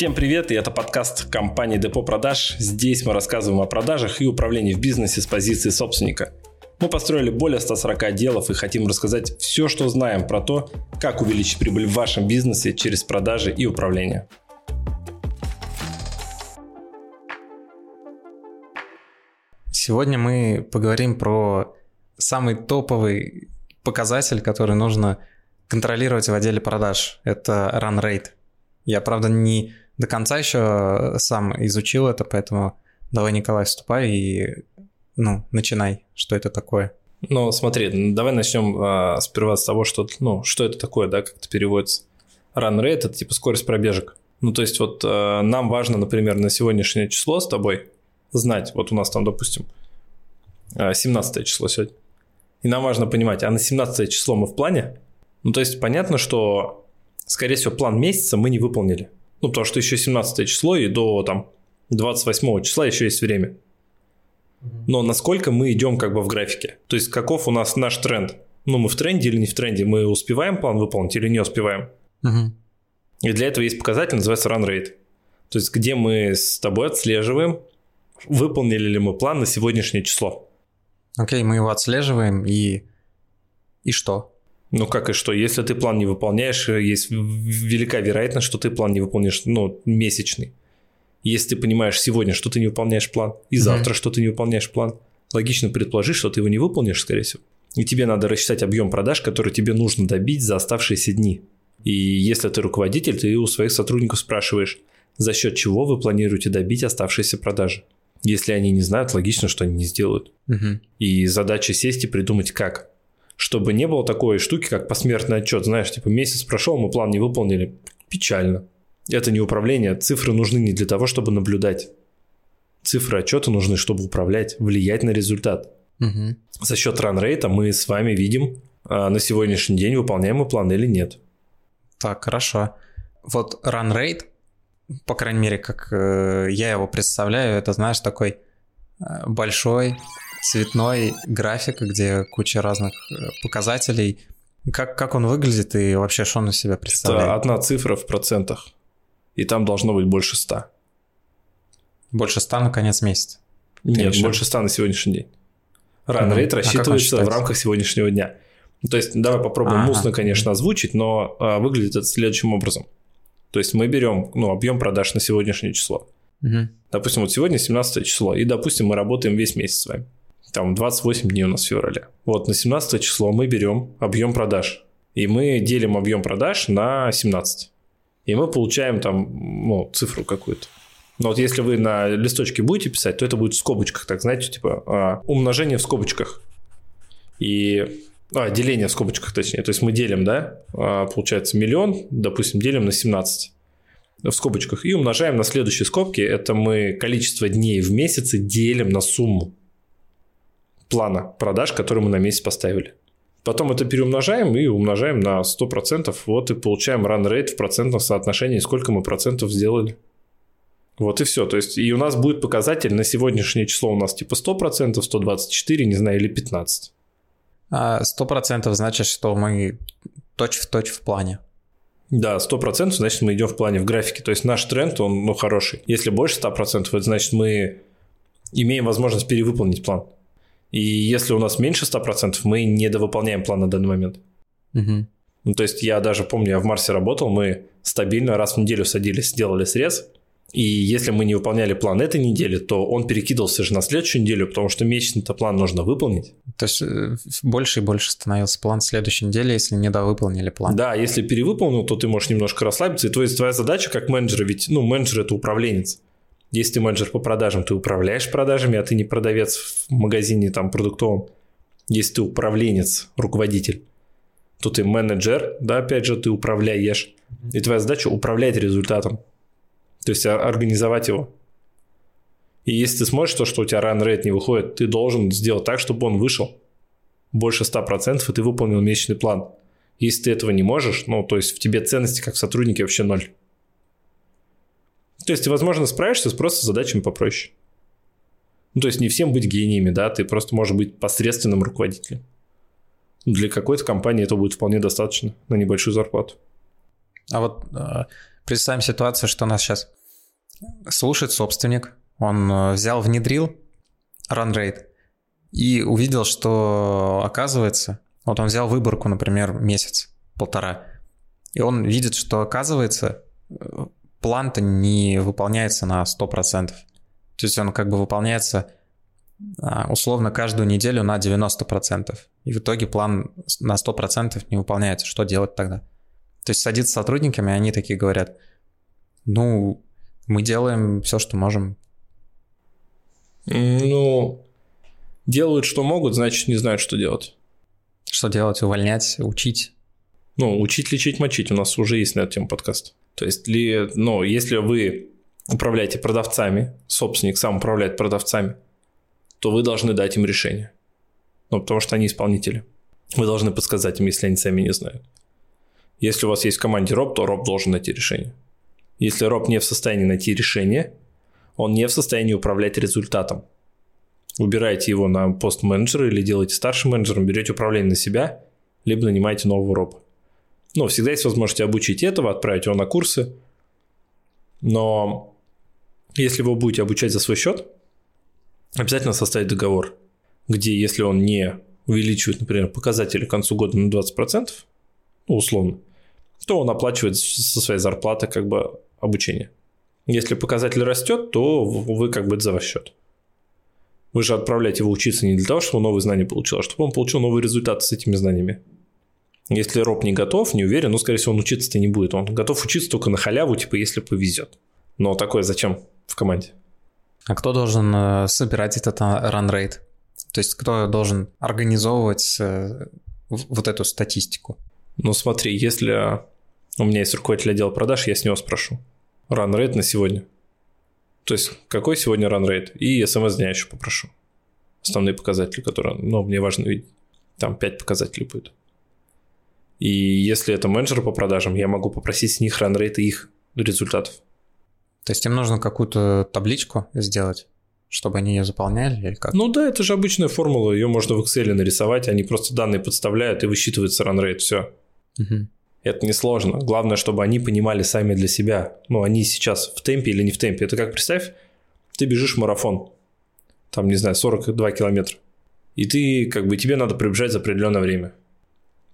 Всем привет, и это подкаст компании Депо Продаж. Здесь мы рассказываем о продажах и управлении в бизнесе с позиции собственника. Мы построили более 140 отделов и хотим рассказать все, что знаем про то, как увеличить прибыль в вашем бизнесе через продажи и управление. Сегодня мы поговорим про самый топовый показатель, который нужно контролировать в отделе продаж. Это run rate. Я, правда, не до конца еще сам изучил это, поэтому давай, Николай, вступай и ну, начинай, что это такое. Ну, смотри, давай начнем а, сперва с того, что, ну, что это такое, да, как это переводится. Run rate – это типа скорость пробежек. Ну, то есть вот а, нам важно, например, на сегодняшнее число с тобой знать, вот у нас там, допустим, 17 а, число сегодня, и нам важно понимать, а на 17 число мы в плане? Ну, то есть понятно, что, скорее всего, план месяца мы не выполнили. Ну, потому что еще 17 число и до там 28 числа еще есть время. Но насколько мы идем как бы в графике? То есть каков у нас наш тренд? Ну, мы в тренде или не в тренде? Мы успеваем план выполнить или не успеваем? Угу. И для этого есть показатель, называется run rate. То есть где мы с тобой отслеживаем, выполнили ли мы план на сегодняшнее число. Окей, мы его отслеживаем и... И что? Ну как и что? Если ты план не выполняешь, э, есть велика вероятность, что ты план не выполнишь, ну, месячный. Если ты понимаешь сегодня, что ты не выполняешь план, и завтра, mm-hmm. что ты не выполняешь план, логично предположить, что ты его не выполнишь, скорее всего. И тебе надо рассчитать объем продаж, который тебе нужно добить за оставшиеся дни. И если ты руководитель, ты у своих сотрудников спрашиваешь, за счет чего вы планируете добить оставшиеся продажи. Если они не знают, логично, что они не сделают. Угу. И задача сесть и придумать как чтобы не было такой штуки, как посмертный отчет. Знаешь, типа месяц прошел, мы план не выполнили. Печально. Это не управление. Цифры нужны не для того, чтобы наблюдать. Цифры отчета нужны, чтобы управлять, влиять на результат. Угу. За счет ранрейта мы с вами видим, а на сегодняшний день выполняем мы план или нет. Так, хорошо. Вот ранрейт, по крайней мере, как э, я его представляю, это, знаешь, такой э, большой цветной график, где куча разных э, показателей. Как, как он выглядит и вообще что он из себя представляет? Это одна цифра в процентах, и там должно быть больше 100. Больше 100 на конец месяца? Нет, еще... больше 100 на сегодняшний день. Run rate а рассчитывается в рамках сегодняшнего дня. То есть давай попробуем ага. устно, конечно, озвучить, но а, выглядит это следующим образом. То есть мы берем ну, объем продаж на сегодняшнее число. Угу. Допустим, вот сегодня 17 число, и, допустим, мы работаем весь месяц с вами там 28 дней у нас в феврале. Вот на 17 число мы берем объем продаж. И мы делим объем продаж на 17. И мы получаем там ну, цифру какую-то. Но вот если вы на листочке будете писать, то это будет в скобочках, так знаете, типа а, умножение в скобочках. И а, деление в скобочках, точнее. То есть мы делим, да, а, получается миллион, допустим, делим на 17 в скобочках и умножаем на следующие скобки. Это мы количество дней в месяце делим на сумму плана продаж, который мы на месяц поставили. Потом это переумножаем и умножаем на 100%. Вот и получаем run rate в процентном соотношении, сколько мы процентов сделали. Вот и все. То есть, и у нас будет показатель на сегодняшнее число у нас типа 100%, 124, не знаю, или 15. А 100% значит, что мы точь-в-точь в плане. Да, 100% значит, мы идем в плане в графике. То есть, наш тренд, он ну, хороший. Если больше 100%, это значит, мы имеем возможность перевыполнить план. И если у нас меньше 100%, мы не довыполняем план на данный момент. Угу. Ну, то есть я даже помню, я в Марсе работал, мы стабильно раз в неделю садились, делали срез, и если мы не выполняли план этой недели, то он перекидывался же на следующую неделю, потому что месячный-то план нужно выполнить. То есть э, больше и больше становился план следующей недели, если не довыполнили план. Да, если перевыполнил, то ты можешь немножко расслабиться, и твоя задача как менеджера, ведь, ну, менеджер – это управленец. Если ты менеджер по продажам, ты управляешь продажами, а ты не продавец в магазине там продуктовом. Если ты управленец, руководитель, то ты менеджер, да, опять же, ты управляешь. И твоя задача управлять результатом. То есть организовать его. И если ты смотришь то, что у тебя run rate не выходит, ты должен сделать так, чтобы он вышел больше 100%, и ты выполнил месячный план. Если ты этого не можешь, ну, то есть в тебе ценности как в сотруднике вообще ноль. То есть ты, возможно, справишься с просто задачами попроще. Ну, то есть не всем быть гениями, да, ты просто можешь быть посредственным руководителем. Для какой-то компании это будет вполне достаточно на небольшую зарплату. А вот э, представим ситуацию, что нас сейчас слушает собственник, он э, взял, внедрил run rate и увидел, что оказывается, вот он взял выборку, например, месяц, полтора, и он видит, что оказывается план-то не выполняется на 100%. То есть он как бы выполняется а, условно каждую неделю на 90%. И в итоге план на 100% не выполняется. Что делать тогда? То есть садиться с сотрудниками, они такие говорят, ну, мы делаем все, что можем. Ну, делают, что могут, значит, не знают, что делать. Что делать? Увольнять, учить? Ну, учить, лечить, мочить. У нас уже есть на эту тему подкаст. То есть, ли, ну, если вы управляете продавцами, собственник сам управляет продавцами, то вы должны дать им решение. Ну, потому что они исполнители. Вы должны подсказать им, если они сами не знают. Если у вас есть в команде роб, то роб должен найти решение. Если роб не в состоянии найти решение, он не в состоянии управлять результатом. Убираете его на пост менеджера или делаете старшим менеджером, берете управление на себя, либо нанимаете нового роба. Ну, всегда есть возможность обучить этого, отправить его на курсы. Но если вы будете обучать за свой счет, обязательно составить договор, где если он не увеличивает, например, показатели к концу года на 20%, ну, условно, то он оплачивает со своей зарплаты как бы обучение. Если показатель растет, то вы как бы это за ваш счет. Вы же отправляете его учиться не для того, чтобы он новые знания получил, а чтобы он получил новые результаты с этими знаниями. Если роб не готов, не уверен, ну, скорее всего, он учиться-то не будет. Он готов учиться только на халяву, типа, если повезет. Но такое зачем в команде? А кто должен э, собирать этот rate? То есть кто должен организовывать э, вот эту статистику? Ну смотри, если у меня есть руководитель отдела продаж, я с него спрошу. Rate на сегодня. То есть какой сегодня rate? И смс дня еще попрошу. Основные показатели, которые ну, мне важно видеть. Там 5 показателей будет. И если это менеджер по продажам, я могу попросить с них run rate их результатов. То есть им нужно какую-то табличку сделать, чтобы они ее заполняли или как? Ну да, это же обычная формула, ее можно в Excel нарисовать, они просто данные подставляют и высчитывается rate, все. Угу. Это несложно. Главное, чтобы они понимали сами для себя. Ну, они сейчас в темпе или не в темпе. Это как, представь, ты бежишь марафон, там, не знаю, 42 километра. И ты, как бы, тебе надо пробежать за определенное время.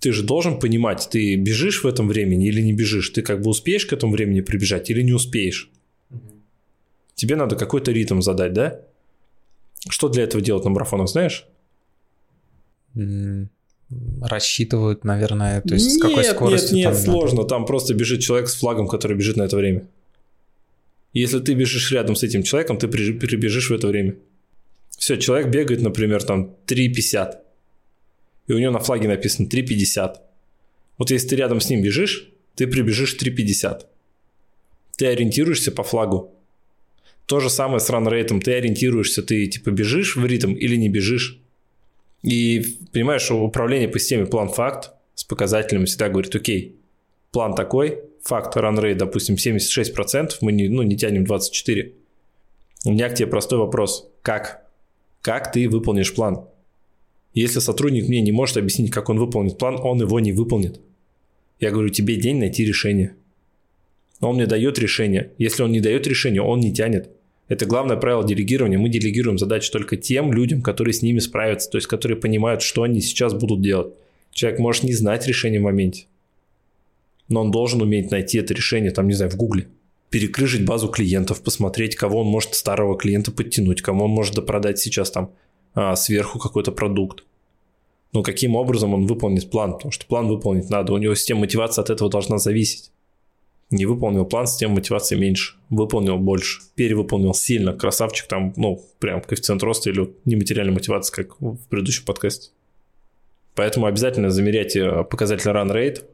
Ты же должен понимать, ты бежишь в этом времени или не бежишь. Ты как бы успеешь к этому времени прибежать или не успеешь тебе надо какой-то ритм задать, да? Что для этого делать на марафонах, знаешь? Рассчитывают, наверное, то есть нет, с какой скоростью. Нет, нет, там сложно. Там просто бежит человек с флагом, который бежит на это время. Если ты бежишь рядом с этим человеком, ты перебежишь в это время. Все, человек бегает, например, там 3.50. И у него на флаге написано 3.50. Вот если ты рядом с ним бежишь, ты прибежишь 3.50. Ты ориентируешься по флагу. То же самое с ранрейтом. Ты ориентируешься, ты типа бежишь в ритм или не бежишь. И понимаешь, что управление по системе план-факт с показателями всегда говорит, окей, план такой, факт ранрейт, допустим, 76%, мы не, ну, не тянем 24%. У меня к тебе простой вопрос. Как? Как ты выполнишь план? Если сотрудник мне не может объяснить, как он выполнит план, он его не выполнит. Я говорю, тебе день найти решение. Он мне дает решение. Если он не дает решение, он не тянет. Это главное правило делегирования. Мы делегируем задачи только тем людям, которые с ними справятся, то есть которые понимают, что они сейчас будут делать. Человек может не знать решение в моменте, но он должен уметь найти это решение, там, не знаю, в Гугле. Перекрыжить базу клиентов, посмотреть, кого он может старого клиента подтянуть, кому он может допродать сейчас там а, сверху какой-то продукт. Но каким образом он выполнит план, потому что план выполнить надо, у него система мотивации от этого должна зависеть. Не выполнил план, с тем мотивации меньше. Выполнил больше. Перевыполнил сильно. Красавчик там, ну, прям коэффициент роста или нематериальная мотивация, как в предыдущем подкасте. Поэтому обязательно замеряйте показатель run rate.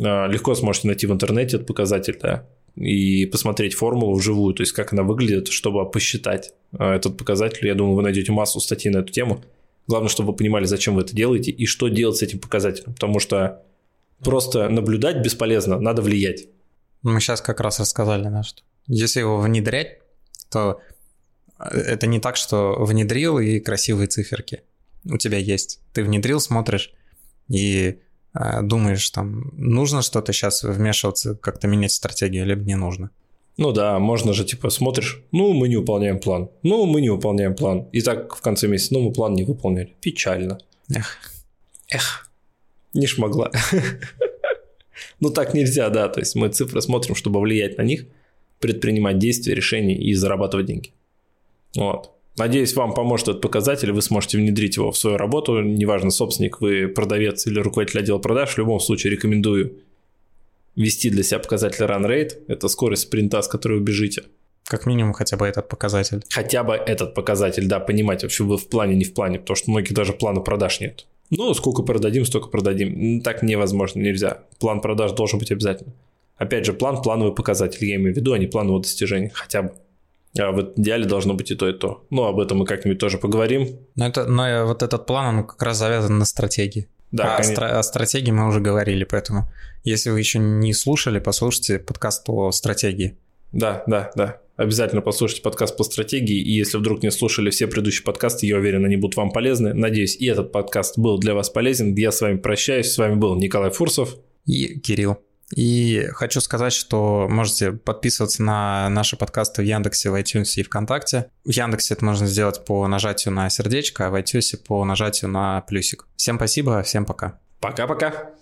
А, легко сможете найти в интернете этот показатель, да, и посмотреть формулу вживую, то есть как она выглядит, чтобы посчитать а, этот показатель. Я думаю, вы найдете массу статей на эту тему. Главное, чтобы вы понимали, зачем вы это делаете и что делать с этим показателем, потому что просто наблюдать бесполезно, надо влиять. Мы сейчас как раз рассказали, да, что если его внедрять, то это не так, что внедрил и красивые циферки у тебя есть. Ты внедрил, смотришь, и э, думаешь, там, нужно что-то сейчас вмешиваться, как-то менять стратегию, либо не нужно. Ну да, можно же, типа, смотришь, ну, мы не выполняем план, ну, мы не выполняем план. И так в конце месяца, ну, мы план не выполняли. Печально. Эх. Эх, не шмогла. Ну, так нельзя, да. То есть мы цифры смотрим, чтобы влиять на них, предпринимать действия, решения и зарабатывать деньги. Вот. Надеюсь, вам поможет этот показатель, вы сможете внедрить его в свою работу. Неважно, собственник, вы продавец или руководитель отдела продаж, в любом случае рекомендую ввести для себя показатель run rate. Это скорость спринта, с которой вы бежите. Как минимум хотя бы этот показатель. Хотя бы этот показатель, да, понимать вообще вы в плане, не в плане, потому что у многих даже плана продаж нет. Ну, сколько продадим, столько продадим. Так невозможно, нельзя. План продаж должен быть обязательно. Опять же, план, плановый показатель, я имею в виду, а не план его достижения, хотя бы. А в идеале должно быть и то, и то. Ну, об этом мы как-нибудь тоже поговорим. Но, это, но вот этот план, он как раз завязан на стратегии. Да, а конечно. стра- о стратегии мы уже говорили, поэтому если вы еще не слушали, послушайте подкаст о стратегии. Да, да, да. Обязательно послушайте подкаст по стратегии, и если вдруг не слушали все предыдущие подкасты, я уверен, они будут вам полезны. Надеюсь, и этот подкаст был для вас полезен. Я с вами прощаюсь. С вами был Николай Фурсов. И Кирилл. И хочу сказать, что можете подписываться на наши подкасты в Яндексе, в iTunes и ВКонтакте. В Яндексе это можно сделать по нажатию на сердечко, а в iTunes по нажатию на плюсик. Всем спасибо, всем пока. Пока-пока.